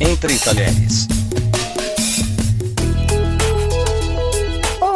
Entre Talheres.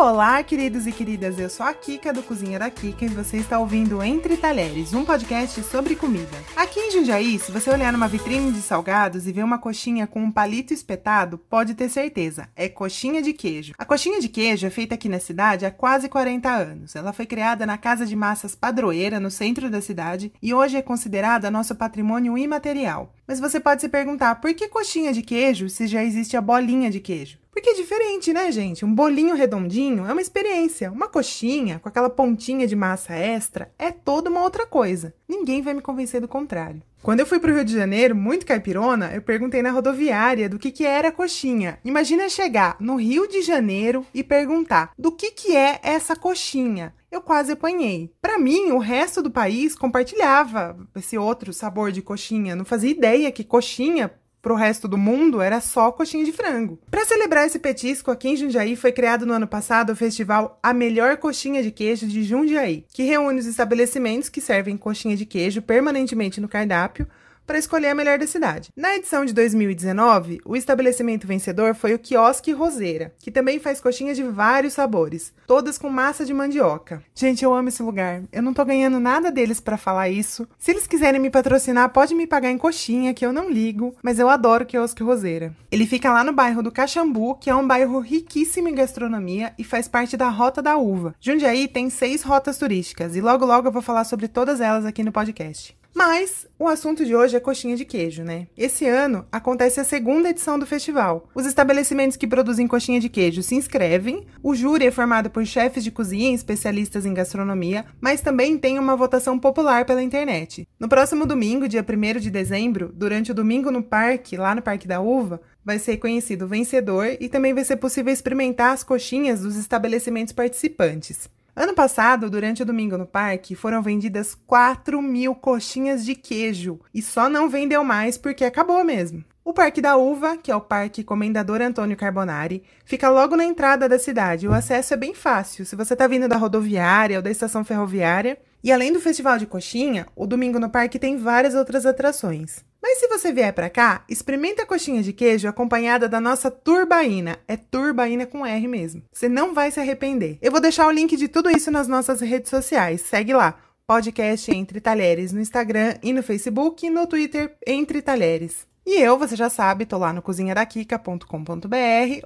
Olá, queridos e queridas, eu sou a Kika do Cozinha da Kika e você está ouvindo Entre Talheres, um podcast sobre comida. Aqui em Jundiaí, se você olhar numa vitrine de salgados e ver uma coxinha com um palito espetado, pode ter certeza, é coxinha de queijo. A coxinha de queijo é feita aqui na cidade há quase 40 anos. Ela foi criada na Casa de Massas Padroeira, no centro da cidade, e hoje é considerada nosso patrimônio imaterial. Mas você pode se perguntar, por que coxinha de queijo se já existe a bolinha de queijo? Porque é diferente, né, gente? Um bolinho redondinho é uma experiência. Uma coxinha com aquela pontinha de massa extra é toda uma outra coisa. Ninguém vai me convencer do contrário. Quando eu fui para o Rio de Janeiro, muito caipirona, eu perguntei na rodoviária do que, que era coxinha. Imagina chegar no Rio de Janeiro e perguntar do que, que é essa coxinha. Eu quase apanhei. Para mim, o resto do país compartilhava esse outro sabor de coxinha. Não fazia ideia que coxinha pro resto do mundo era só coxinha de frango. Para celebrar esse petisco, aqui em Jundiaí foi criado no ano passado o festival A Melhor Coxinha de Queijo de Jundiaí, que reúne os estabelecimentos que servem coxinha de queijo permanentemente no cardápio para escolher a melhor da cidade. Na edição de 2019, o estabelecimento vencedor foi o Quiosque Roseira, que também faz coxinhas de vários sabores, todas com massa de mandioca. Gente, eu amo esse lugar. Eu não tô ganhando nada deles para falar isso. Se eles quiserem me patrocinar, pode me pagar em coxinha, que eu não ligo, mas eu adoro o Quiosque Roseira. Ele fica lá no bairro do Caxambu, que é um bairro riquíssimo em gastronomia e faz parte da Rota da Uva. Jundiaí tem seis rotas turísticas e logo logo eu vou falar sobre todas elas aqui no podcast. Mas o assunto de hoje é coxinha de queijo, né? Esse ano acontece a segunda edição do festival. Os estabelecimentos que produzem coxinha de queijo se inscrevem, o júri é formado por chefes de cozinha e especialistas em gastronomia, mas também tem uma votação popular pela internet. No próximo domingo, dia 1 de dezembro, durante o Domingo no Parque, lá no Parque da Uva, vai ser conhecido o vencedor e também vai ser possível experimentar as coxinhas dos estabelecimentos participantes. Ano passado, durante o domingo no parque, foram vendidas 4 mil coxinhas de queijo e só não vendeu mais porque acabou mesmo. O Parque da Uva, que é o Parque Comendador Antônio Carbonari, fica logo na entrada da cidade. O acesso é bem fácil. Se você está vindo da rodoviária ou da estação ferroviária. E além do festival de coxinha, o domingo no parque tem várias outras atrações. Mas se você vier para cá, experimenta a coxinha de queijo acompanhada da nossa turbaína. É turbaína com R mesmo. Você não vai se arrepender. Eu vou deixar o link de tudo isso nas nossas redes sociais. Segue lá. Podcast Entre Talheres no Instagram e no Facebook e no Twitter Entre Talheres. E eu, você já sabe, tô lá no cozinhadakika.com.br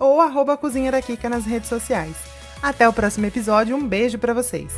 ou arroba Cozinha da Kika nas redes sociais. Até o próximo episódio, um beijo para vocês!